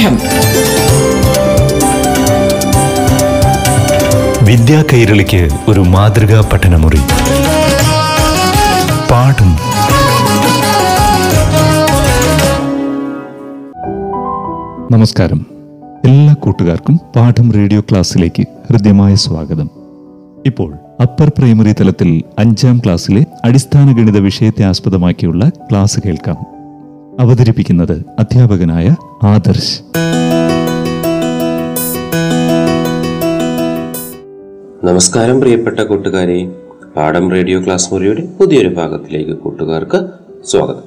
പാഠം. വിദ്യാ കൈരളിക്ക് ഒരു മാതൃകാ പഠനമുറി. പാഠം. നമസ്കാരം. എല്ലാ കൂട്ടുകാർക്കും പാഠം റേഡിയോ ക്ലാസ്സിലേക്ക് ഹൃദ്യമായ സ്വാഗതം. ഇപ്പോൾ അപ്പർ പ്രൈമറി തലത്തിൽ അഞ്ചാം ക്ലാസ്സിലെ അടിസ്ഥാന ഗണിത വിഷയത്തെ ആസ്പദമാക്കിയുള്ള ക്ലാസ് കേൾക്കാം. അവതരിപ്പിക്കുന്നത് അധ്യാപകനായ ആദർശ്. നമസ്കാരം പ്രിയപ്പെട്ട കൂട്ടുകാരെ. പാഠം റേഡിയോ ക്ലാസ് മുറിയുടെ പുതിയൊരു ഭാഗത്തിലേക്ക് കൂട്ടുകാർക്ക് സ്വാഗതം.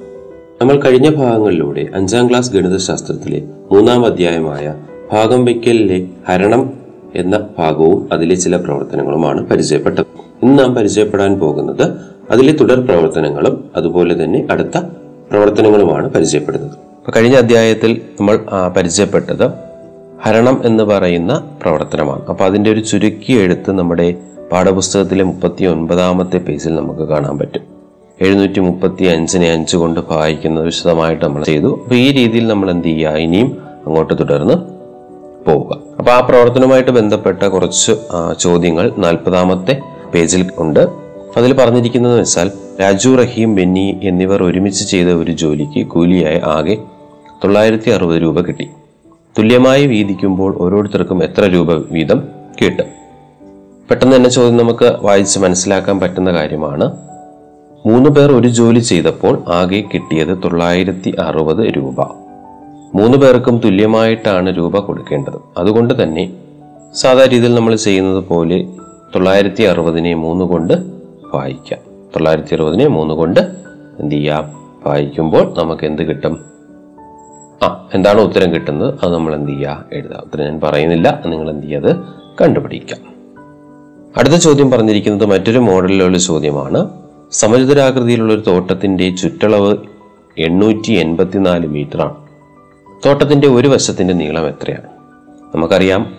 നമ്മൾ കഴിഞ്ഞ ഭാഗങ്ങളിലൂടെ അഞ്ചാം ക്ലാസ് ഗണിതശാസ്ത്രത്തിലെ മൂന്നാം അധ്യായമായ ഭാഗം വയ്ക്കലിലെ ഹരണം എന്ന ഭാഗവും അതിലെ ചില പ്രവർത്തനങ്ങളുമാണ് പരിചയപ്പെട്ടത്. ഇന്ന് നാം പരിചയപ്പെടാൻ പോകുന്നത് അതിലെ തുടർ പ്രവർത്തനങ്ങളും അതുപോലെ തന്നെ അടുത്ത പ്രവർത്തനങ്ങളുമാണ് പരിചയപ്പെടുന്നത്. കഴിഞ്ഞ അധ്യായത്തിൽ നമ്മൾ പരിചയപ്പെട്ടത് ഹരണം എന്ന് പറയുന്ന പ്രവർത്തനമാണ്. അപ്പോൾ അതിന്റെ ഒരു ചുരുക്കി എഴുത്ത് നമ്മുടെ പാഠപുസ്തകത്തിലെ മുപ്പത്തി ഒൻപതാമത്തെ പേജിൽ നമുക്ക് കാണാൻ പറ്റും. എഴുന്നൂറ്റി മുപ്പത്തി അഞ്ചിനെ അഞ്ച് കൊണ്ട് ഭാഗിക്കുന്നത് വിശദമായിട്ട് നമ്മൾ ചെയ്തു. അപ്പോൾ ഈ രീതിയിൽ നമ്മൾ എന്ത് ചെയ്യുക? ഇനിയും അങ്ങോട്ട് തുടർന്ന് പോവുക. അപ്പോൾ ആ പ്രവർത്തനവുമായിട്ട് ബന്ധപ്പെട്ട കുറച്ച് ചോദ്യങ്ങൾ നാൽപ്പതാമത്തെ പേജിൽ ഉണ്ട്. അതിൽ പറഞ്ഞിരിക്കുന്നത് വെച്ചാൽ രാജു റഹീം ബെന്നി എന്നിവർ ഒരുമിച്ച് ചെയ്ത ഒരു ജോലിക്ക് കൂലിയായി ആകെ തൊള്ളായിരത്തി അറുപത് രൂപ കിട്ടി. തുല്യമായി വീതിക്കുമ്പോൾ ഓരോരുത്തർക്കും എത്ര രൂപ വീതം കിട്ടും? പെട്ടെന്ന് തന്നെ ചോദ്യം നമുക്ക് വായിച്ച് മനസ്സിലാക്കാൻ പറ്റുന്ന കാര്യമാണ്. മൂന്ന് പേർ ഒരു ജോലി ചെയ്തപ്പോൾ ആകെ കിട്ടിയത് തൊള്ളായിരത്തി അറുപത് രൂപ. മൂന്ന് പേർക്കും തുല്യമായിട്ടാണ് രൂപ കൊടുക്കേണ്ടത്. അതുകൊണ്ട് തന്നെ സാധാരണ രീതിയിൽ നമ്മൾ ചെയ്യുന്നത് പോലെ തൊള്ളായിരത്തി അറുപതിനെ മൂന്ന് കൊണ്ട് വായിക്കാം. തൊള്ളായിരത്തി അറുപതിനെ മൂന്ന് കൊണ്ട് എന്ത് ചെയ്യാം? വായിക്കുമ്പോൾ നമുക്ക് എന്ത് കിട്ടും? ആ എന്താണ് ഉത്തരം കിട്ടുന്നത്? അത് നമ്മൾ എന്ത് ചെയ്യുക എഴുതുക ഉത്തരം ഞാൻ പറയുന്നില്ല. നിങ്ങൾ എന്ത് ചെയ്യുക അത് കണ്ടുപിടിക്കാം. അടുത്ത ചോദ്യം പറഞ്ഞിരിക്കുന്നത് മറ്റൊരു മോഡലിലുള്ള ചോദ്യമാണ്. സമചതുരാകൃതിയിലുള്ള ഒരു തോട്ടത്തിന്റെ ചുറ്റളവ് എണ്ണൂറ്റി എൺപത്തിനാല് മീറ്ററാണ് തോട്ടത്തിന്റെ ഒരു വശത്തിന്റെ നീളം എത്രയാണ്? നമുക്കറിയാം.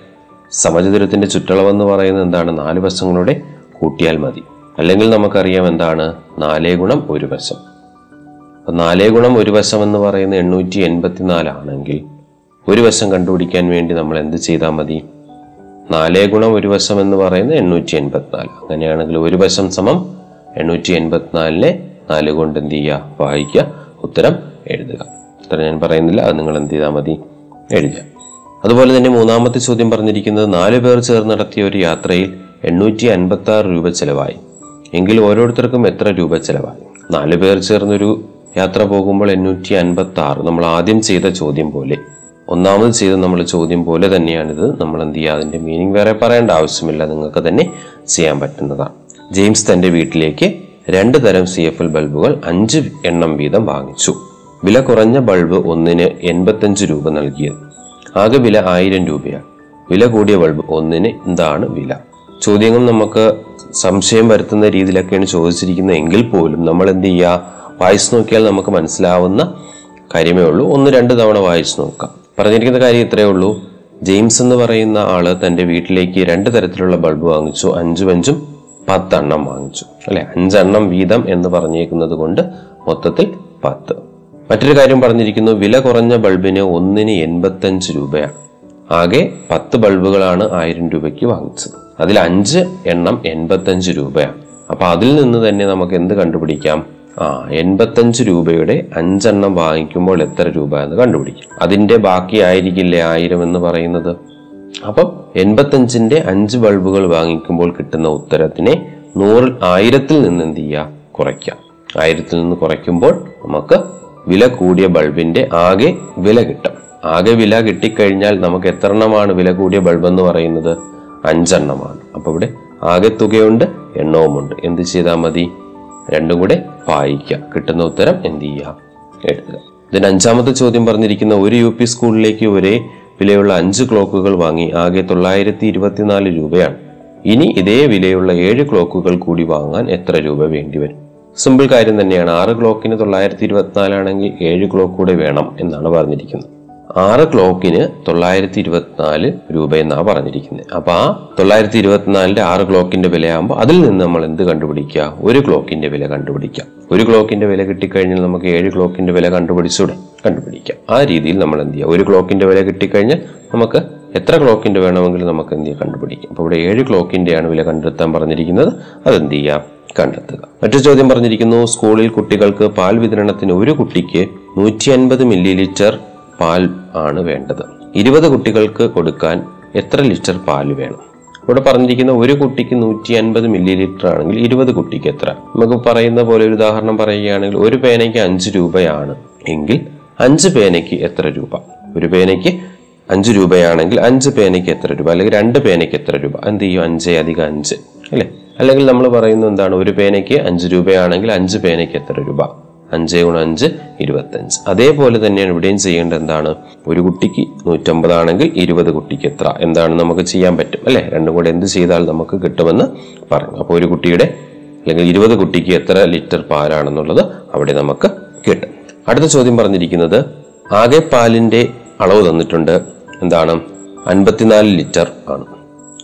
സമചതുരത്തിന്റെ ചുറ്റളവ് എന്ന് പറയുന്നത് എന്താണ്? നാല് വശങ്ങളുടെ കൂട്ടിയാൽ മതി. അല്ലെങ്കിൽ നമുക്കറിയാം എന്താണ്? നാലേ ഗുണം ഒരു വശം. അപ്പൊ നാലേ ഗുണം ഒരു വശം എന്ന് പറയുന്നത് എണ്ണൂറ്റി എൺപത്തിനാലാണെങ്കിൽ ഒരു വശം കണ്ടുപിടിക്കാൻ വേണ്ടി നമ്മൾ എന്ത് ചെയ്താൽ മതി? നാലേ ഗുണം ഒരു വശം എന്ന് പറയുന്നത് എണ്ണൂറ്റി എൺപത്തിനാല്. അങ്ങനെയാണെങ്കിൽ ഒരു വശം സമം എണ്ണൂറ്റി എൺപത്തിനാലിനെ നാല് കൊണ്ട് എന്ത് ചെയ്യുക? വായിക്കുക. ഉത്തരം എഴുതുക. ഉത്തരം ഞാൻ പറയുന്നില്ല. അത് നിങ്ങൾ എന്ത് ചെയ്താൽ മതി? എഴുതുക. അതുപോലെ തന്നെ മൂന്നാമത്തെ ചോദ്യം പറഞ്ഞിരിക്കുന്നത് നാല് പേർ ചേർന്ന് നടത്തിയ ഒരു യാത്രയിൽ എണ്ണൂറ്റി അൻപത്തി ആറ് രൂപ ചെലവായി. എങ്കിൽ ഓരോരുത്തർക്കും എത്ര രൂപ ചെലവായി? നാല് പേർ ചേർന്നൊരു യാത്ര പോകുമ്പോൾ എണ്ണൂറ്റി അൻപത്തി ആറ് നമ്മൾ ആദ്യം ചെയ്ത ചോദ്യം പോലെ. ഒന്നാമത് ചെയ്ത നമ്മൾ ചോദ്യം പോലെ തന്നെയാണിത്. നമ്മൾ എന്ത് ചെയ്യുക? അതിന്റെ മീനിങ് വേറെ പറയേണ്ട ആവശ്യമില്ല. നിങ്ങൾക്ക് തന്നെ ചെയ്യാൻ പറ്റുന്നതാണ്. ജെയിംസ് തന്റെ വീട്ടിലേക്ക് രണ്ട് തരം സി എഫ് എൽ ബൾബുകൾ അഞ്ച് എണ്ണം വീതം വാങ്ങിച്ചു. വില കുറഞ്ഞ ബൾബ് ഒന്നിന് എൺപത്തഞ്ച് രൂപ നൽകിയത്. ആകെ വില ആയിരം രൂപയാണ്. വില കൂടിയ ബൾബ് ഒന്നിന് എന്താണ് വില? ചോദ്യങ്ങൾ നമുക്ക് സംശയം വരുത്തുന്ന രീതിയിലൊക്കെയാണ് ചോദിച്ചിരിക്കുന്നത്. എങ്കിൽ പോലും നമ്മൾ എന്ത് ചെയ്യുക? വായിച്ചു നോക്കിയാൽ നമുക്ക് മനസ്സിലാവുന്ന കാര്യമേ ഉള്ളൂ. ഒന്ന് രണ്ട് തവണ വായിച്ചു നോക്കാം. പറഞ്ഞിരിക്കുന്ന കാര്യം ഇത്രയേ ഉള്ളൂ. ജെയിംസ് എന്ന് പറയുന്ന ആൾ തന്റെ വീട്ടിലേക്ക് രണ്ട് തരത്തിലുള്ള ബൾബ് വാങ്ങിച്ചു. അഞ്ചും അഞ്ചും പത്തെണ്ണം വാങ്ങിച്ചു. അല്ലെ? അഞ്ചെണ്ണം വീതം എന്ന് പറഞ്ഞേക്കുന്നത് കൊണ്ട് മൊത്തത്തിൽ പത്ത്. മറ്റൊരു കാര്യം പറഞ്ഞിരിക്കുന്നു. വില കുറഞ്ഞ ബൾബിന് ഒന്നിന് എൺപത്തഞ്ച് രൂപയാണ്. ആകെ പത്ത് ബൾബുകളാണ് ആയിരം രൂപയ്ക്ക് വാങ്ങിച്ചത്. അതിൽ അഞ്ച് എണ്ണം എൺപത്തഞ്ച് രൂപയാണ്. അപ്പൊ അതിൽ നിന്ന് തന്നെ നമുക്ക് എന്ത് കണ്ടുപിടിക്കാം? ആ എൺപത്തഞ്ച് രൂപയുടെ അഞ്ചെണ്ണം വാങ്ങിക്കുമ്പോൾ എത്ര രൂപ എന്ന് കണ്ടുപിടിക്കാം. അതിന്റെ ബാക്കി ആയിരിക്കില്ലേ ആയിരം എന്ന് പറയുന്നത്? അപ്പം എൺപത്തഞ്ചിന്റെ അഞ്ച് ബൾബുകൾ വാങ്ങിക്കുമ്പോൾ കിട്ടുന്ന ഉത്തരത്തിനെ നൂറിൽ ആയിരത്തിൽ നിന്ന് എന്ത് ചെയ്യുക? കുറയ്ക്കാം. ആയിരത്തിൽ നിന്ന് കുറയ്ക്കുമ്പോൾ നമുക്ക് വില കൂടിയ ബൾബിന്റെ ആകെ വില കിട്ടും. ആകെ വില കിട്ടിക്കഴിഞ്ഞാൽ നമുക്ക് എത്ര എണ്ണമാണ് വില കൂടിയ ബൾബ് എന്ന് പറയുന്നത്? അഞ്ചെണ്ണമാണ്. അപ്പൊ ഇവിടെ ആകെ തുകയുണ്ട് എണ്ണവുമുണ്ട്. എന്ത് ചെയ്താൽ മതി? രണ്ടും കൂടെ വായിക്കുക കിട്ടുന്ന ഉത്തരം എന്ത് ചെയ്യുക എഴുതുക. ഇതിന് അഞ്ചാമത്തെ ചോദ്യം പറഞ്ഞിരിക്കുന്ന ഒരു യു പി സ്കൂളിലേക്ക് ഒരേ വിലയുള്ള അഞ്ച് ക്ലോക്കുകൾ വാങ്ങി ആകെ തൊള്ളായിരത്തി ഇരുപത്തിനാല് രൂപയാണ്. ഇനി ഇതേ വിലയുള്ള ഏഴ് ക്ലോക്കുകൾ കൂടി വാങ്ങാൻ എത്ര രൂപ വേണ്ടിവരും സിമ്പിൾ കാര്യം തന്നെയാണ്. ആറ് ക്ലോക്കിന് തൊള്ളായിരത്തി ഇരുപത്തിനാലാണെങ്കിൽ ഏഴ് ക്ലോക്ക് കൂടെ വേണം എന്നാണ് പറഞ്ഞിരിക്കുന്നത്. ആറ് ക്ലോക്കിന് തൊള്ളായിരത്തി ഇരുപത്തിനാല് രൂപ എന്നാണ് പറഞ്ഞിരിക്കുന്നത് അപ്പൊ ആ തൊള്ളായിരത്തി ഇരുപത്തിനാലിന്റെ ആറ് ക്ലോക്കിന്റെ വിലയാകുമ്പോൾ അതിൽ നിന്ന് നമ്മൾ എന്ത് കണ്ടുപിടിക്കുക ഒരു ക്ലോക്കിന്റെ വില കണ്ടുപിടിക്കാം. ഒരു ക്ലോക്കിന്റെ വില കിട്ടിക്കഴിഞ്ഞാൽ നമുക്ക് ഏഴ് ക്ലോക്കിന്റെ വില കണ്ടുപിടിച്ചൂടെ? കണ്ടുപിടിക്കാം. ആ രീതിയിൽ നമ്മൾ എന്ത് ചെയ്യുക ഒരു ക്ലോക്കിന്റെ വില കിട്ടിക്കഴിഞ്ഞാൽ നമുക്ക് എത്ര ക്ലോക്കിന്റെ വേണമെങ്കിലും നമുക്ക് എന്ത് ചെയ്യാം? കണ്ടുപിടിക്കാം. അപ്പോൾ ഇവിടെ ഏഴ് ക്ലോക്കിന്റെയാണ് വില കണ്ടെത്താൻ പറഞ്ഞിരിക്കുന്നത്. അതെന്ത് ചെയ്യാം? കണ്ടെത്തുക. മറ്റു ചോദ്യം പറഞ്ഞിരിക്കുന്നു. സ്കൂളിൽ കുട്ടികൾക്ക് പാൽ വിതരണത്തിന് ഒരു കുട്ടിക്ക് നൂറ്റി അൻപത് മില്ലി ലിറ്റർ പാൽ ആണ് വേണ്ടത്. ഇരുപത് കുട്ടികൾക്ക് കൊടുക്കാൻ എത്ര ലിറ്റർ പാൽ വേണം? ഇവിടെ പറഞ്ഞിരിക്കുന്ന ഒരു കുട്ടിക്ക് നൂറ്റി അൻപത് മില്ലി ലിറ്റർ ആണെങ്കിൽ ഇരുപത് കുട്ടിക്ക് എത്ര? നമുക്ക് പറയുന്ന പോലെ ഒരു ഉദാഹരണം പറയുകയാണെങ്കിൽ ഒരു പേനയ്ക്ക് അഞ്ച് രൂപയാണ് എങ്കിൽ അഞ്ച് പേനയ്ക്ക് എത്ര രൂപ? ഒരു പേനയ്ക്ക് അഞ്ച് രൂപയാണെങ്കിൽ അഞ്ച് പേനയ്ക്ക് എത്ര രൂപ? അല്ലെങ്കിൽ രണ്ട് പേനയ്ക്ക് എത്ര രൂപ? എന്ത് ചെയ്യും? അഞ്ച് അധികം അഞ്ച്. അല്ലേ? അല്ലെങ്കിൽ നമ്മൾ പറയുന്നത് എന്താണ്? ഒരു പേനയ്ക്ക് അഞ്ച് രൂപയാണെങ്കിൽ അഞ്ച് പേനയ്ക്ക് എത്ര രൂപ? അഞ്ച് ഗുണം അഞ്ച് ഇരുപത്തഞ്ച്. അതേപോലെ തന്നെയാണ് ഇവിടെയും ചെയ്യേണ്ടത് എന്താണ്? ഒരു കുട്ടിക്ക് നൂറ്റമ്പതാണെങ്കിൽ ഇരുപത് കുട്ടിക്ക് എത്ര? എന്താണ് നമുക്ക് ചെയ്യാൻ പറ്റും അല്ലെ? രണ്ടും കൂടെ എന്ത് ചെയ്താൽ നമുക്ക് കിട്ടുമെന്ന് പറഞ്ഞു അപ്പോൾ ഒരു കുട്ടിയുടെ അല്ലെങ്കിൽ ഇരുപത് കുട്ടിക്ക് എത്ര ലിറ്റർ പാലാണെന്നുള്ളത് അവിടെ നമുക്ക് കിട്ടും. അടുത്ത ചോദ്യം പറഞ്ഞിരിക്കുന്നത് ആകെ പാലിന്റെ അളവ് തന്നിട്ടുണ്ട് എന്താണ്? അൻപത്തിനാല് ലിറ്റർ ആണ്.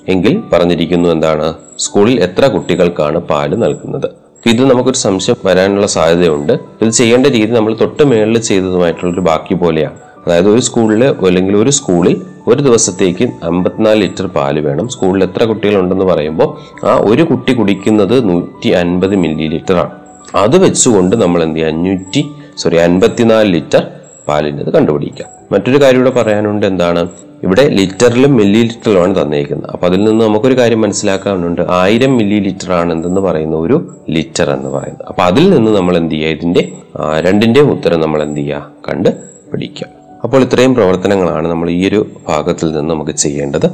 എങ്കിൽ പറഞ്ഞിരിക്കുന്നു എന്താണ്? സ്കൂളിൽ എത്ര കുട്ടികൾക്കാണ് പാൽ നൽകുന്നത്? ഇത് നമുക്കൊരു സംശയം വരാനുള്ള സാധ്യതയുണ്ട്. ഇത് ചെയ്യേണ്ട രീതി നമ്മൾ തൊട്ട് മേളിൽ ചെയ്തതുമായിട്ടുള്ളൊരു ബാക്കി പോലെയാണ്. അതായത് ഒരു സ്കൂളിൽ അല്ലെങ്കിൽ ഒരു സ്കൂളിൽ ഒരു ദിവസത്തേക്ക് അമ്പത്തിനാല് ലിറ്റർ പാൽ വേണം. സ്കൂളിൽ എത്ര കുട്ടികളുണ്ടെന്ന് പറയുമ്പോൾ ആ ഒരു കുട്ടി കുടിക്കുന്നത് നൂറ്റി അൻപത് മില്ലി ലിറ്റർ ആണ് അത് വെച്ചുകൊണ്ട് നമ്മൾ എന്ത് ചെയ്യുക? അഞ്ഞൂറ്റി സോറി അൻപത്തിനാല് ലിറ്റർ പാലിന്റെ കണ്ടുപിടിക്കാം. മറ്റൊരു കാര്യം ഇവിടെ പറയാനുണ്ട് എന്താണ്? ഇവിടെ ലിറ്ററിലും മില്ലി ലിറ്ററിലുമാണ് തന്നിരിക്കുന്നത്. അപ്പൊ അതിൽ നിന്ന് നമുക്കൊരു കാര്യം മനസ്സിലാക്കാനുണ്ട്. ആയിരം മില്ലി ലിറ്റർ ആണ് എന്തെന്ന് പറയുന്ന ഒരു ലിറ്റർ എന്ന് പറയുന്നത്. അപ്പൊ അതിൽ നിന്ന് നമ്മൾ എന്ത് ചെയ്യുക? ഇതിന്റെ രണ്ടിന്റെയും ഉത്തരം നമ്മൾ എന്ത് ചെയ്യുക? കണ്ട് പിടിക്കുക അപ്പോൾ ഇത്രയും പ്രവർത്തനങ്ങളാണ് നമ്മൾ ഈ ഒരു ഭാഗത്തിൽ നിന്ന് നമുക്ക് ചെയ്യേണ്ടത്.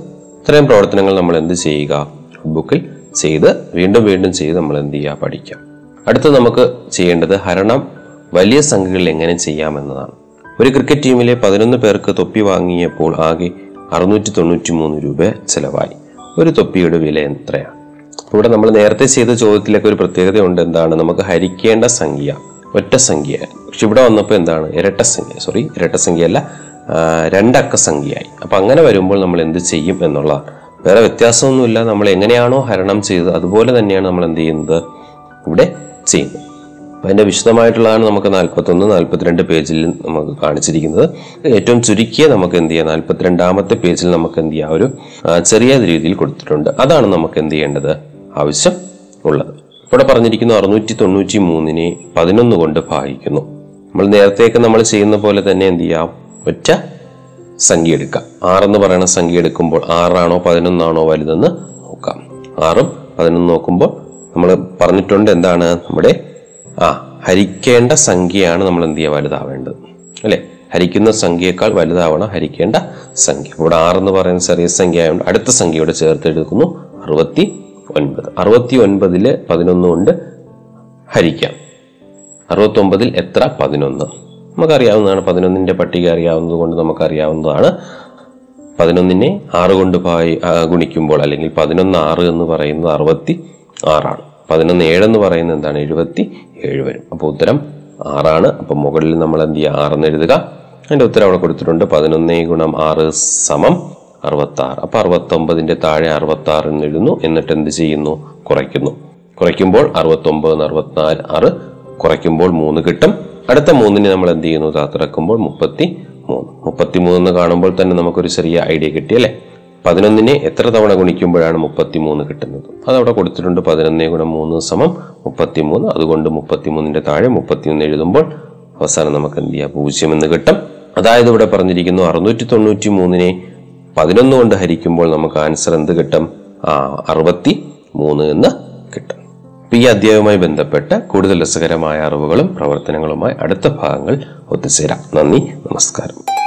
ഇത്രയും പ്രവർത്തനങ്ങൾ നമ്മൾ എന്ത് ചെയ്യുക? ബുക്കിൽ ചെയ്ത് വീണ്ടും വീണ്ടും ചെയ്ത് നമ്മൾ എന്ത് ചെയ്യുക? പഠിക്കാം. അടുത്ത നമുക്ക് ചെയ്യേണ്ടത് ഹരണം. വലിയ സംഖ്യകളിൽ എങ്ങനെ ചെയ്യാമെന്നതാണ്. ഒരു ക്രിക്കറ്റ് ടീമിലെ പതിനൊന്ന് പേർക്ക് തൊപ്പി വാങ്ങിയപ്പോൾ ആകെ അറുന്നൂറ്റി തൊണ്ണൂറ്റി മൂന്ന് രൂപ ചെലവായി. ഒരു തൊപ്പിയുടെ വില എത്രയാണ് ഇവിടെ നമ്മൾ നേരത്തെ ചെയ്ത ചോദ്യത്തിലൊക്കെ ഒരു പ്രത്യേകതയുണ്ട്. എന്താണ്? നമുക്ക് ഹരിക്കേണ്ട സംഖ്യ ഒറ്റ സംഖ്യ. പക്ഷെ ഇവിടെ വന്നപ്പോൾ എന്താണ്? ഇരട്ട സംഖ്യ സോറി ഇരട്ട സംഖ്യ അല്ല രണ്ടക്ക സംഖ്യയായി. അപ്പം അങ്ങനെ വരുമ്പോൾ നമ്മൾ എന്ത് ചെയ്യും എന്നുള്ള വേറെ വ്യത്യാസമൊന്നുമില്ല. നമ്മൾ എങ്ങനെയാണോ ഹരണം ചെയ്തത് അതുപോലെ തന്നെയാണ് നമ്മൾ എന്ത് ചെയ്യുന്നത്? ഇവിടെ ചെയ്യുന്നത്. അതിന്റെ വിശദമായിട്ടുള്ളതാണ് നമുക്ക് നാൽപ്പത്തൊന്ന് നാൽപ്പത്തിരണ്ട് പേജിൽ നമുക്ക് കാണിച്ചിരിക്കുന്നത്. ഏറ്റവും ചുരുക്കിയ നമുക്ക് എന്ത് ചെയ്യാം? നാൽപ്പത്തിരണ്ടാമത്തെ പേജിൽ നമുക്ക് എന്ത് ചെയ്യാം? ഒരു ചെറിയ രീതിയിൽ കൊടുത്തിട്ടുണ്ട്. അതാണ് നമുക്ക് എന്ത് ചെയ്യേണ്ടത്? ആവശ്യം ഉള്ളത്. ഇവിടെ പറഞ്ഞിരിക്കുന്നു അറുന്നൂറ്റി തൊണ്ണൂറ്റി മൂന്നിനെ പതിനൊന്ന് കൊണ്ട് ഭാഗിക്കുന്നു. നമ്മൾ നേരത്തെയൊക്കെ നമ്മൾ ചെയ്യുന്ന പോലെ തന്നെ എന്ത് ചെയ്യാം? ഒറ്റ സംഖ്യ എടുക്കാം. ആറെന്ന് പറയുന്ന സംഖ്യ എടുക്കുമ്പോൾ ആറാണോ പതിനൊന്നാണോ വലുതെന്ന് നോക്കാം. ആറും പതിനൊന്ന് നോക്കുമ്പോൾ നമ്മൾ പറഞ്ഞിട്ടുണ്ട് എന്താണ്? നമ്മുടെ ആ ഹരിക്കേണ്ട സംഖ്യയാണ് നമ്മൾ എന്ത് ചെയ്യുക വലുതാവേണ്ടത്. അല്ലെ? ഹരിക്കുന്ന സംഖ്യയേക്കാൾ വലുതാവണം ഹരിക്കേണ്ട സംഖ്യ. ഇവിടെ ആറ് എന്ന് പറയുന്ന ചെറിയ സംഖ്യ ആയതുകൊണ്ട് അടുത്ത സംഖ്യയോട് ചേർത്ത് എടുക്കുന്നു. അറുപത്തി ഒൻപത് അറുപത്തി ഒൻപതിൽ പതിനൊന്ന് കൊണ്ട് ഹരിക്കാം. അറുപത്തൊമ്പതിൽ എത്ര? പതിനൊന്ന്. നമുക്കറിയാവുന്നതാണ്. പതിനൊന്നിന്റെ പട്ടിക അറിയാവുന്നത് കൊണ്ട് നമുക്കറിയാവുന്നതാണ്. പതിനൊന്നിനെ ആറ് കൊണ്ട് പായി ഗുണിക്കുമ്പോൾ അല്ലെങ്കിൽ പതിനൊന്ന് ആറ് എന്ന് പറയുന്നത് അറുപത്തി ആറാണ് പതിനൊന്ന് ഏഴെന്ന് പറയുന്നത് എന്താണ്? എഴുപത്തി ഏഴ് വരും. അപ്പോൾ ഉത്തരം ആറാണ്. അപ്പം മുകളിൽ നമ്മൾ എന്ത് ചെയ്യുക? ആറെന്ന് എഴുതുക. അതിന്റെ ഉത്തരം അവിടെ കൊടുത്തിട്ടുണ്ട്. പതിനൊന്ന് ഗുണം ആറ് സമം അറുപത്തി ആറ് അപ്പൊ അറുപത്തി ഒമ്പതിന്റെ താഴെ അറുപത്തി ആറ് എന്ന് എഴുതുന്നു. എന്നിട്ട് എന്ത് ചെയ്യുന്നു? കുറയ്ക്കുന്നു. കുറയ്ക്കുമ്പോൾ അറുപത്തി ഒമ്പത് അറുപത്തിനാല് ആറ്. കുറയ്ക്കുമ്പോൾ മൂന്ന് കിട്ടും. അടുത്ത മൂന്നിന് നമ്മൾ എന്ത് ചെയ്യുന്നു? താത്തിറക്കുമ്പോൾ മുപ്പത്തി മൂന്ന് മുപ്പത്തി മൂന്ന് കാണുമ്പോൾ തന്നെ നമുക്കൊരു ചെറിയ ഐഡിയ കിട്ടി അല്ലേ? പതിനൊന്നിനെ എത്ര തവണ ഗുണിക്കുമ്പോഴാണ് മുപ്പത്തി മൂന്ന് കിട്ടുന്നത്? അതവിടെ കൊടുത്തിട്ടുണ്ട് പതിനൊന്ന് ഗുണം മൂന്ന് സമം മുപ്പത്തി മൂന്ന് അതുകൊണ്ട് മുപ്പത്തി മൂന്നിന്റെ താഴെ മുപ്പത്തി ഒന്ന് എഴുതുമ്പോൾ അവസാനം നമുക്ക് എന്ത് ചെയ്യാം? പൂജ്യം എന്ന് കിട്ടും. അതായത് ഇവിടെ പറഞ്ഞിരിക്കുന്നു അറുന്നൂറ്റി തൊണ്ണൂറ്റി മൂന്നിനെ പതിനൊന്ന് കൊണ്ട് ഹരിക്കുമ്പോൾ നമുക്ക് ആൻസർ എന്ത് കിട്ടും? ആ അറുപത്തി മൂന്ന് എന്ന് കിട്ടും. ഈ അധ്യായവുമായി ബന്ധപ്പെട്ട കൂടുതൽ രസകരമായ അറിവുകളും പ്രവർത്തനങ്ങളുമായി അടുത്ത ഭാഗങ്ങൾ ഒത്തുചേരാം. നന്ദി നമസ്കാരം.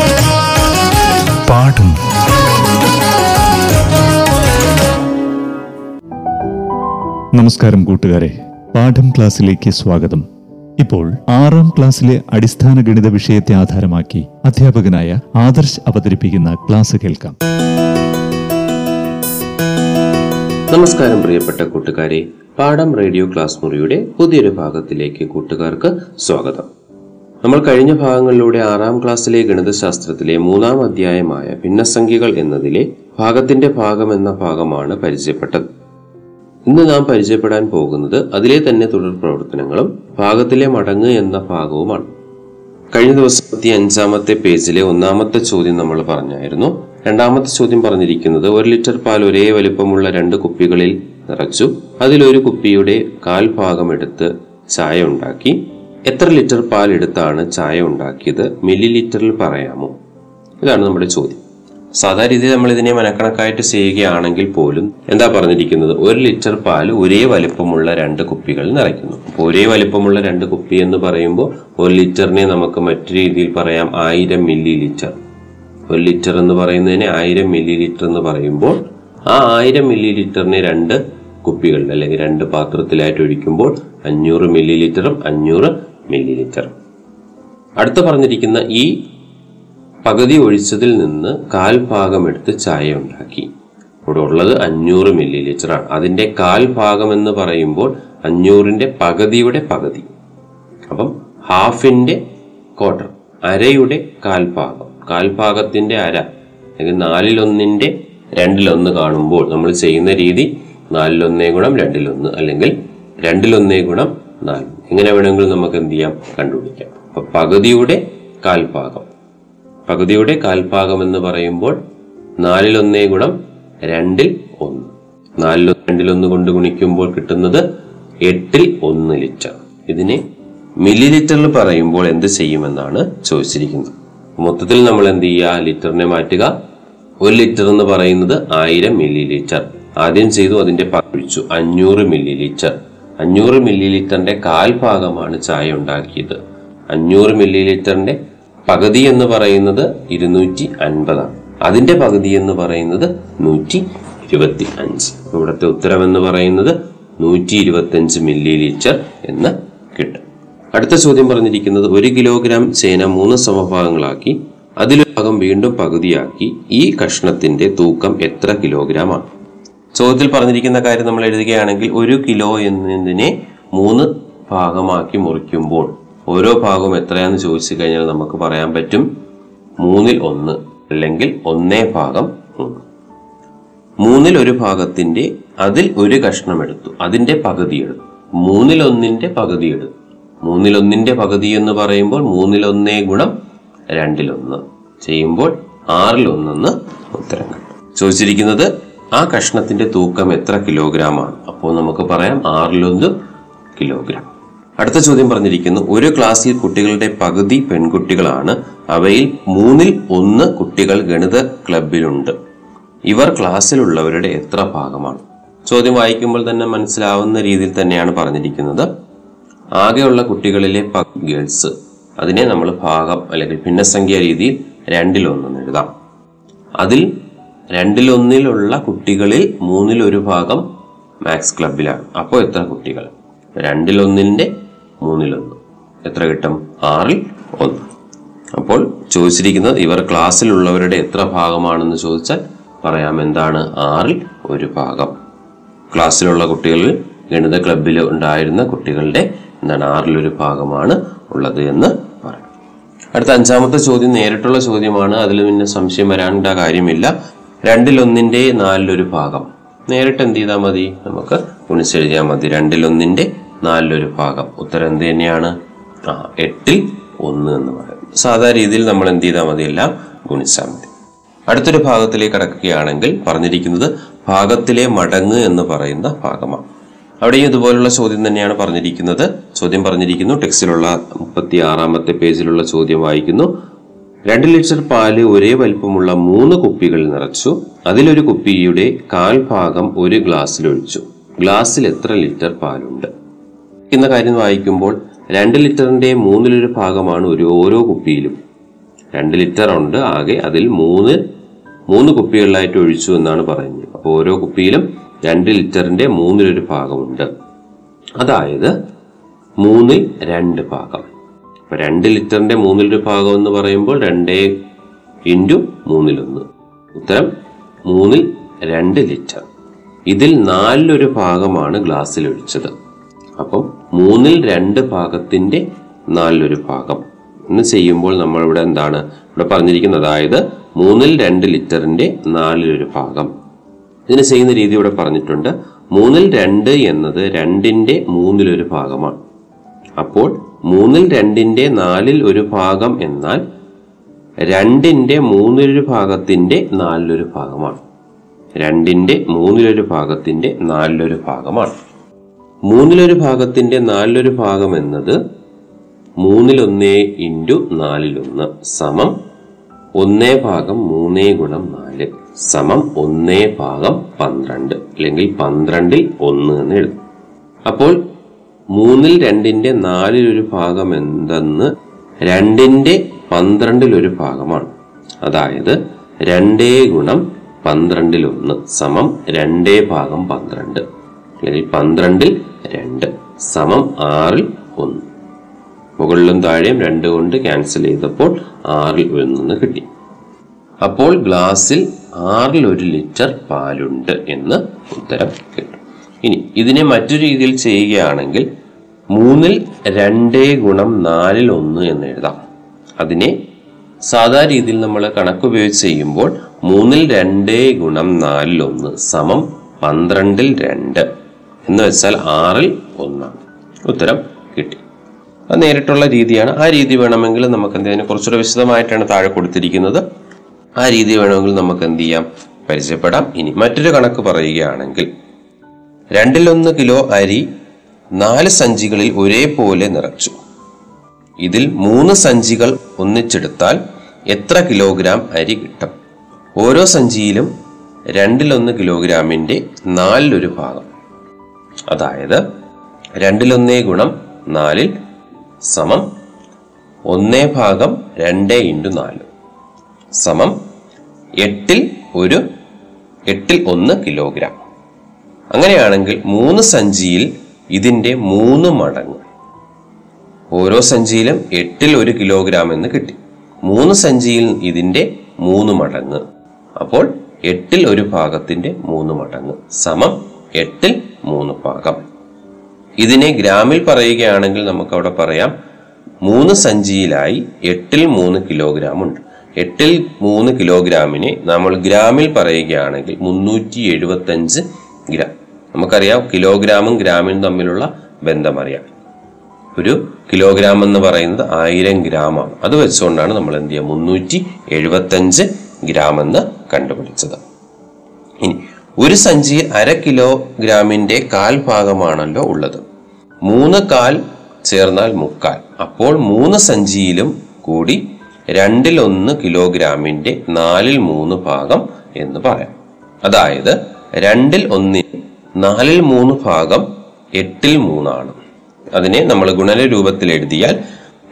നമസ്കാരം കൂട്ടുകാരെ. പാഠം ക്ലാസ്സിലേക്ക് സ്വാഗതം. ഇപ്പോൾ ആറാം ക്ലാസ്സിലെ അടിസ്ഥാന ഗണിത വിഷയത്തെ ആധാരമാക്കി അധ്യാപകനായ ആദർശ് അവതരിപ്പിക്കുന്ന ക്ലാസ് കേൾക്കാം. നമസ്കാരം പ്രിയപ്പെട്ട കൂട്ടുകാരെ. പാഠം റേഡിയോ ക്ലാസ് മുറിയുടെ പുതിയൊരു ഭാഗത്തിലേക്ക് കൂട്ടുകാർക്ക് സ്വാഗതം. നമ്മൾ കഴിഞ്ഞ ഭാഗങ്ങളിലൂടെ ആറാം ക്ലാസ്സിലെ ഗണിതശാസ്ത്രത്തിലെ മൂന്നാം അധ്യായമായ ഭിന്നസംഖ്യകൾ എന്നതിലെ ഭാഗത്തിന്റെ ഭാഗം എന്ന ഭാഗമാണ് പരിചയപ്പെട്ടത്. ഇന്ന് നാം പരിചയപ്പെടാൻ പോകുന്നത് അതിലെ തന്നെ തുടർ പ്രവർത്തനങ്ങളും ഭാഗത്തിലെ മടങ്ങ് എന്ന ഭാഗവുമാണ്. കഴിഞ്ഞ ദിവസത്തെ അഞ്ചാമത്തെ പേജിലെ ഒന്നാമത്തെ ചോദ്യം നമ്മൾ പറഞ്ഞായിരുന്നു. രണ്ടാമത്തെ ചോദ്യം പറഞ്ഞിരിക്കുന്നത് ഒരു ലിറ്റർ പാൽ ഒരേ വലിപ്പമുള്ള രണ്ട് കുപ്പികളിൽ നിറച്ചു. അതിലൊരു കുപ്പിയുടെ കാൽ ഭാഗം എടുത്ത് ചായ ഉണ്ടാക്കി. എത്ര ലിറ്റർ പാൽ എടുത്താണ് ചായ ഉണ്ടാക്കിയത്? മില്ലി ലിറ്ററിൽ പറയാമോ? ഇതാണ് നമ്മുടെ ചോദ്യം. സാധാരണ രീതിയിൽ നമ്മൾ ഇതിനെ മനക്കണക്കായിട്ട് ചെയ്യുകയാണെങ്കിൽ പോലും എന്താ പറഞ്ഞിരിക്കുന്നത്? ഒരു ലിറ്റർ പാൽ ഒരേ വലിപ്പമുള്ള രണ്ട് കുപ്പികൾ നിറയ്ക്കുന്നു. അപ്പോൾ ഒരേ വലിപ്പമുള്ള രണ്ട് കുപ്പി എന്ന് പറയുമ്പോൾ ഒരു ലിറ്ററിനെ നമുക്ക് മറ്റു രീതിയിൽ പറയാം ആയിരം മില്ലി ലിറ്റർ ഒരു ലിറ്റർ എന്ന് പറയുന്നതിനെ ആയിരം മില്ലി ലിറ്റർ എന്ന് പറയുമ്പോൾ ആ ആയിരം മില്ലി ലിറ്ററിനെ രണ്ട് കുപ്പികളിൽ അല്ലെങ്കിൽ രണ്ട് പാത്രത്തിലായിട്ട് ഒഴിക്കുമ്പോൾ അഞ്ഞൂറ് മില്ലി ലിറ്ററും അഞ്ഞൂറ് മില്ലി ലിറ്ററും അടുത്ത് പറഞ്ഞിരിക്കുന്ന ഈ പകുതി ഒഴിച്ചതിൽ നിന്ന് കാൽ ഭാഗം എടുത്ത് ചായ ഉണ്ടാക്കി ഇവിടെ ഉള്ളത് അഞ്ഞൂറ് മില്ലി ലിറ്ററാണ് അതിന്റെ കാൽ ഭാഗം എന്ന് പറയുമ്പോൾ അഞ്ഞൂറിന്റെ പകുതിയുടെ പകുതി. അപ്പം ഹാഫിന്റെ ക്വാർട്ടർ അരയുടെ കാൽഭാഗം. കാൽഭാഗത്തിന്റെ അര അല്ലെങ്കിൽ നാലിലൊന്നിന്റെ രണ്ടിലൊന്ന് കാണുമ്പോൾ നമ്മൾ ചെയ്യുന്ന രീതി നാലിലൊന്നേ ഗുണം രണ്ടിലൊന്ന് അല്ലെങ്കിൽ രണ്ടിലൊന്നേ ഗുണം നാല്. എങ്ങനെ വേണമെങ്കിലും നമുക്ക് എന്ത് ചെയ്യാം? കണ്ടുപിടിക്കാം. അപ്പൊ പകുതിയുടെ കാൽഭാഗം. പകുതിയുടെ കാൽഭാഗം എന്ന് പറയുമ്പോൾ നാലിലൊന്നേ ഗുണം രണ്ടിൽ ഒന്ന്. നാലിൽ രണ്ടിലൊന്ന് കൊണ്ട് ഗുണിക്കുമ്പോൾ കിട്ടുന്നത് എട്ടിൽ ഒന്ന് ലിറ്റർ. ഇതിനെ മില്ലി ലിറ്ററിൽ പറയുമ്പോൾ എന്ത് ചെയ്യുമെന്നാണ് ചോദിച്ചിരിക്കുന്നത്. മൊത്തത്തിൽ നമ്മൾ എന്ത് ചെയ്യുക? ലിറ്ററിനെ മാറ്റുക. ഒരു ലിറ്റർ എന്ന് പറയുന്നത് ആയിരം മില്ലി ലിറ്റർ ആദ്യം ചെയ്തു അതിന്റെ പകുഴിച്ചു അഞ്ഞൂറ് മില്ലി ലിറ്റർ അഞ്ഞൂറ് മില്ലി ലിറ്ററിന്റെ കാൽഭാഗമാണ് ചായ ഉണ്ടാക്കിയത്. അഞ്ഞൂറ് മില്ലി ലിറ്ററിന്റെ പകുതി എന്ന് പറയുന്നത് ഇരുന്നൂറ്റി അൻപതാണ് അതിന്റെ പകുതി എന്ന് പറയുന്നത് നൂറ്റി ഇരുപത്തി അഞ്ച് ഇവിടുത്തെ ഉത്തരം എന്ന് പറയുന്നത് നൂറ്റി ഇരുപത്തി അഞ്ച് മില്ലി ലിറ്റർ എന്ന് കിട്ടും. അടുത്ത ചോദ്യം പറഞ്ഞിരിക്കുന്നത് ഒരു കിലോഗ്രാം ചേന മൂന്ന് സമഭാഗങ്ങളാക്കി അതിലൊരു ഭാഗം വീണ്ടും പകുതിയാക്കി ഈ കഷ്ണത്തിന്റെ തൂക്കം എത്ര കിലോഗ്രാം ആണ് ചോദ്യത്തിൽ പറഞ്ഞിരിക്കുന്ന കാര്യം നമ്മൾ എഴുതുകയാണെങ്കിൽ ഒരു കിലോ എന്നതിനെ മൂന്ന് ഭാഗമാക്കി മുറിക്കുമ്പോൾ ഓരോ ഭാഗവും എത്രയാന്ന് ചോദിച്ചു കഴിഞ്ഞാൽ നമുക്ക് പറയാൻ പറ്റും മൂന്നിൽ ഒന്ന് അല്ലെങ്കിൽ ഒന്നേ ഭാഗം മൂന്ന്. മൂന്നിൽ ഒരു ഭാഗത്തിന്റെ അതിൽ ഒരു കഷ്ണം എടുത്തു. അതിന്റെ പകുതി എടുത്തു. മൂന്നിൽ ഒന്നിന്റെ പകുതി എടുത്തു. മൂന്നിൽ ഒന്നിന്റെ പകുതി എന്ന് പറയുമ്പോൾ മൂന്നിൽ ഒന്നേ ഗുണം രണ്ടിലൊന്ന് ചെയ്യുമ്പോൾ ആറിൽ ഒന്നെന്ന് ഉത്തരം കിട്ടും. ചോദിച്ചിരിക്കുന്നത് ആ കഷ്ണത്തിന്റെ തൂക്കം എത്ര കിലോഗ്രാം ആണ് അപ്പോൾ നമുക്ക് പറയാം ആറിലൊന്ന് കിലോഗ്രാം. അടുത്ത ചോദ്യം പറഞ്ഞിരിക്കുന്നു ഒരു ക്ലാസ്സിൽ കുട്ടികളുടെ പകുതി പെൺകുട്ടികളാണ് അവയിൽ മൂന്നിൽ ഒന്ന് കുട്ടികൾ ഗണിത ക്ലബിലുണ്ട് ഇവർ ക്ലാസ്സിലുള്ളവരുടെ എത്ര ഭാഗമാണ്? ചോദ്യം വായിക്കുമ്പോൾ തന്നെ മനസ്സിലാവുന്ന രീതിയിൽ തന്നെയാണ് പറഞ്ഞിരിക്കുന്നത്. ആകെയുള്ള കുട്ടികളിലെ ഗേൾസ് അതിനെ നമ്മൾ ഭാഗം അല്ലെങ്കിൽ ഭിന്നസംഖ്യ രീതിയിൽ രണ്ടിലൊന്നെന്ന് എഴുതാം. അതിൽ രണ്ടിലൊന്നിലുള്ള കുട്ടികളിൽ മൂന്നിലൊരു ഭാഗം മാത്സ് ക്ലബിലാണ് അപ്പോൾ എത്ര കുട്ടികൾ? രണ്ടിലൊന്നിന്റെ മൂന്നിലൊന്ന്. എത്ര കിട്ടും? ആറിൽ ഒന്ന്. അപ്പോൾ ചോദിച്ചിരിക്കുന്നത് ഇവർ ക്ലാസ്സിലുള്ളവരുടെ എത്ര ഭാഗമാണെന്ന് ചോദിച്ചാൽ പറയാം എന്താണ് ആറിൽ ഒരു ഭാഗം. ക്ലാസ്സിലുള്ള കുട്ടികളിൽ ഗണിത ക്ലബിൽ ഉണ്ടായിരുന്ന കുട്ടികളുടെ എന്താണ് ആറിലൊരു ഭാഗമാണ് ഉള്ളത് എന്ന് പറയാം. അടുത്ത അഞ്ചാമത്തെ ചോദ്യം നേരിട്ടുള്ള ചോദ്യമാണ്. അതിൽ പിന്നെ സംശയം വരാണ്ട കാര്യമില്ല. രണ്ടിലൊന്നിന്റെ നാലിലൊരു ഭാഗം. നേരിട്ട് എന്ത് ചെയ്താൽ മതി? നമുക്ക് ഗുണിച്ചെഴുതിയാൽ മതി. രണ്ടിലൊന്നിന്റെ നാലിലൊരു ഭാഗം. ഉത്തരം എന്ത് തന്നെയാണ്? ആ എട്ടിൽ ഒന്ന് എന്ന് പറയുന്നത് സാധാരണ രീതിയിൽ നമ്മൾ എന്ത് ചെയ്താൽ മതി? എല്ലാം ഗുണിച്ചാൽ മതി. അടുത്തൊരു ഭാഗത്തിലേക്ക് കടക്കുകയാണെങ്കിൽ പറഞ്ഞിരിക്കുന്നത് ഭാഗത്തിലെ മടങ്ങ് എന്ന് പറയുന്ന ഭാഗമാണ്. അവിടെയും ഇതുപോലുള്ള ചോദ്യം തന്നെയാണ് പറഞ്ഞിരിക്കുന്നത്. ചോദ്യം പറഞ്ഞിരിക്കുന്നു. ടെക്സ്റ്റിലുള്ള മുപ്പത്തി ആറാമത്തെ പേജിലുള്ള ചോദ്യം വായിക്കുന്നു. രണ്ട് ലിറ്റർ പാൽ ഒരേ വലിപ്പമുള്ള മൂന്ന് കുപ്പികൾ നിറച്ചു. അതിലൊരു കുപ്പിയുടെ കാൽ ഭാഗം ഒരു ഗ്ലാസ്സിൽ ഒഴിച്ചു. ഗ്ലാസ്സിൽ എത്ര ലിറ്റർ പാലുണ്ട്? എന്ന കാര്യം വായിക്കുമ്പോൾ രണ്ട് ലിറ്ററിന്റെ മൂന്നിലൊരു ഭാഗമാണ് ഒരു ഓരോ കുപ്പിയിലും. രണ്ട് ലിറ്റർ ഉണ്ട് ആകെ അതിൽ മൂന്ന് മൂന്ന് കുപ്പികളിലായിട്ട് ഒഴിച്ചു എന്നാണ് പറയുന്നത്. അപ്പോൾ ഓരോ കുപ്പിയിലും രണ്ട് ലിറ്ററിന്റെ മൂന്നിലൊരു ഭാഗമുണ്ട്. അതായത് മൂന്നിൽ രണ്ട് ഭാഗം. അപ്പൊ രണ്ട് ലിറ്ററിന്റെ മൂന്നിലൊരു ഭാഗം എന്ന് പറയുമ്പോൾ രണ്ടേ ഇന്റു മൂന്നിലൊന്ന്. ഉത്തരം മൂന്നിൽ രണ്ട് ലിറ്റർ. ഇതിൽ നാലിലൊരു ഭാഗമാണ് ഗ്ലാസ്സിൽ ഒഴിച്ചത് അപ്പം മൂന്നിൽ രണ്ട് ഭാഗത്തിന്റെ നാലിലൊരു ഭാഗം. എന്ന് ചെയ്യുമ്പോൾ നമ്മൾ ഇവിടെ എന്താണ്? ഇവിടെ പറഞ്ഞിരിക്കുന്നത് അതായത് മൂന്നിൽ രണ്ട് ലിറ്ററിന്റെ നാലിലൊരു ഭാഗം. ഇതിന് ചെയ്യുന്ന രീതി ഇവിടെ പറഞ്ഞിട്ടുണ്ട്. മൂന്നിൽ രണ്ട് എന്നത് രണ്ടിന്റെ മൂന്നിലൊരു ഭാഗമാണ്. അപ്പോൾ മൂന്നിൽ രണ്ടിന്റെ നാലിൽ ഒരു ഭാഗം എന്നാൽ രണ്ടിന്റെ മൂന്നിലൊരു ഭാഗത്തിന്റെ നാലിലൊരു ഭാഗമാണ്. രണ്ടിന്റെ മൂന്നിലൊരു ഭാഗത്തിന്റെ നാലിലൊരു ഭാഗമാണ്. മൂന്നിലൊരു ഭാഗത്തിന്റെ നാലിലൊരു ഭാഗം എന്നത് മൂന്നിലൊന്നേ ഇന്റു നാലിലൊന്ന് സമം ഒന്നേ ഭാഗം മൂന്നേ ഗുണം നാല് സമം ഒന്നേ ഭാഗം പന്ത്രണ്ട് അല്ലെങ്കിൽ പന്ത്രണ്ടിൽ ഒന്ന് എന്ന് എഴുതും. അപ്പോൾ മൂന്നിൽ രണ്ടിന്റെ നാലിലൊരു ഭാഗം എന്തെന്ന് രണ്ടിന്റെ പന്ത്രണ്ടിൽ ഒരു ഭാഗമാണ്. അതായത് രണ്ടേ ഗുണം പന്ത്രണ്ടിൽ ഒന്ന് സമം രണ്ടേ ഭാഗം പന്ത്രണ്ട് അല്ലെങ്കിൽ പന്ത്രണ്ടിൽ രണ്ട് സമം ആറിൽ ഒന്ന്. മുകളിലും താഴെയും രണ്ട് കൊണ്ട് ക്യാൻസൽ ചെയ്തപ്പോൾ ആറിൽ ഒന്ന് കിട്ടി. അപ്പോൾ ഗ്ലാസ്സിൽ ആറിൽ ഒരു ലിറ്റർ പാലുണ്ട് എന്ന് ഉത്തരം കിട്ടും. ഇനി ഇതിനെ മറ്റൊരു രീതിയിൽ ചെയ്യുകയാണെങ്കിൽ മൂന്നിൽ രണ്ടേ ഗുണം നാലിൽ ഒന്ന് എന്ന് എഴുതാം. അതിനെ സാധാ രീതിയിൽ നമ്മൾ കണക്ക് ഉപയോഗിച്ച് ചെയ്യുമ്പോൾ മൂന്നിൽ രണ്ടേ ഗുണം നാലിൽ ഒന്ന് സമം പന്ത്രണ്ടിൽ രണ്ട് എന്ന് വെച്ചാൽ ആറിൽ ഒന്നാണ്. ഉത്തരം കിട്ടി. അത് നേരിട്ടുള്ള രീതിയാണ്. ആ രീതി വേണമെങ്കിൽ നമുക്ക് എന്ത് ചെയ്യാം? കുറച്ചുകൂടെ വിശദമായിട്ടാണ് താഴെ കൊടുത്തിരിക്കുന്നത്. ആ രീതി വേണമെങ്കിൽ നമുക്ക് എന്ത് ചെയ്യാം? പരിചയപ്പെടാം. ഇനി മറ്റൊരു കണക്ക് പറയുകയാണെങ്കിൽ രണ്ടിലൊന്ന് കിലോ അരി നാല് സഞ്ചികളിൽ ഒരേപോലെ നിറച്ചു. ഇതിൽ മൂന്ന് സഞ്ചികൾ ഒന്നിച്ചെടുത്താൽ എത്ര കിലോഗ്രാം അരി കിട്ടും? ഓരോ സഞ്ചിയിലും രണ്ടിലൊന്ന് കിലോഗ്രാമിന്റെ നാലിലൊരു ഭാഗം. അതായത് രണ്ടിലൊന്നേ ഗുണം നാലിൽ സമം ഒന്നേ ഭാഗം രണ്ട് ഇന്റു നാല്. സമം എട്ടിൽ ഒരു എട്ടിൽ ഒന്ന് കിലോഗ്രാം. അങ്ങനെയാണെങ്കിൽ മൂന്ന് സഞ്ചിയിൽ ഇതിന്റെ മൂന്ന് മടങ്ങ്. ഓരോ സഞ്ചിയിലും എട്ടിൽ ഒരു കിലോഗ്രാം എന്ന് കിട്ടി. മൂന്ന് സഞ്ചിയിൽ ഇതിന്റെ മൂന്ന് മടങ്ങ്. അപ്പോൾ എട്ടിൽ ഒരു ഭാഗത്തിന്റെ മൂന്ന് മടങ്ങ്. സമം എട്ടിൽ മൂന്ന് ഭാഗം. ഇതിനെ ഗ്രാമിൽ പറയുകയാണെങ്കിൽ നമുക്ക് അവിടെ പറയാം മൂന്ന് സഞ്ചിയിലായി എട്ടിൽ മൂന്ന് കിലോഗ്രാം ഉണ്ട്. എട്ടിൽ മൂന്ന് കിലോഗ്രാമിനെ നമ്മൾ ഗ്രാമിൽ പറയുകയാണെങ്കിൽ മുന്നൂറ്റി എഴുപത്തഞ്ച് ഗ്രാം. നമുക്കറിയാം കിലോഗ്രാമും ഗ്രാമിനും തമ്മിലുള്ള ബന്ധം അറിയാം. ഒരു കിലോഗ്രാം എന്ന് പറയുന്നത് ആയിരം ആണ്. അത് വെച്ചുകൊണ്ടാണ് നമ്മൾ എന്ത് ചെയ്യുക? മുന്നൂറ്റി എഴുപത്തഞ്ച് ഗ്രാം എന്ന് കണ്ടുപിടിച്ചത്. ഇനി ഒരു സഞ്ചി അര കിലോഗ്രാമിന്റെ കാൽ ഭാഗമാണല്ലോ ഉള്ളത്. മൂന്ന് കാൽ ചേർന്നാൽ മുക്കാൽ. അപ്പോൾ മൂന്ന് സഞ്ചിയിലും കൂടി രണ്ടിൽ ഒന്ന് കിലോഗ്രാമിന്റെ നാലിൽ മൂന്ന് ഭാഗം എന്ന് പറയാം. അതായത് രണ്ടിൽ ഒന്നിന് നാലിൽ മൂന്ന് ഭാഗം എട്ടിൽ മൂന്നാണ്. അതിനെ നമ്മൾ ഗുണന രൂപത്തിൽ എഴുതിയാൽ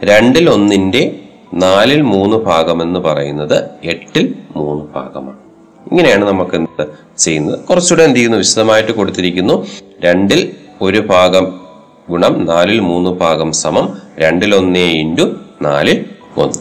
രണ്ടിൽ ഒന്നിന്റെ നാലിൽ മൂന്ന് ഭാഗം എന്ന് പറയുന്നത് എട്ടിൽ മൂന്ന് ഭാഗമാണ്. ഇങ്ങനെയാണ് നമുക്ക് എന്ത് ചെയ്യുന്നത്? കുറച്ചുകൂടെ എന്ത് ചെയ്യുന്നു? വിശദമായിട്ട് കൊടുത്തിരിക്കുന്നു. രണ്ടിൽ ഒരു ഭാഗം ഗുണം നാലിൽ മൂന്ന് ഭാഗം സമം രണ്ടിൽ ഒന്നേ ഇന്റു നാലിൽ ഒന്ന്.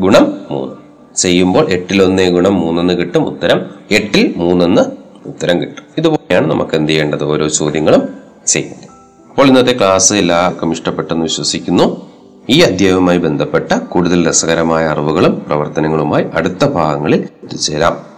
ഗുണം മൂന്ന്. ചെയ്യുമ്പോൾ എട്ടിൽ ഒന്നേ ഗുണം മൂന്നെന്ന് കിട്ടും ഉത്തരം. എട്ടിൽ മൂന്നെന്ന് ഉത്തരം കിട്ടും. ഇതുപോലെയാണ് നമുക്ക് എന്ത് ചെയ്യേണ്ടത്? ഓരോ ചോദ്യങ്ങളും ചെയ്യേണ്ടത്. അപ്പോൾ ഇന്നത്തെ ക്ലാസ് എല്ലാവർക്കും ഇഷ്ടപ്പെട്ടെന്ന് വിശ്വസിക്കുന്നു. ഈ അധ്യായവുമായി ബന്ധപ്പെട്ട കൂടുതൽ രസകരമായ അറിവുകളും പ്രവർത്തനങ്ങളുമായി അടുത്ത ഭാഗങ്ങളിൽ എത്തിച്ചേരാം.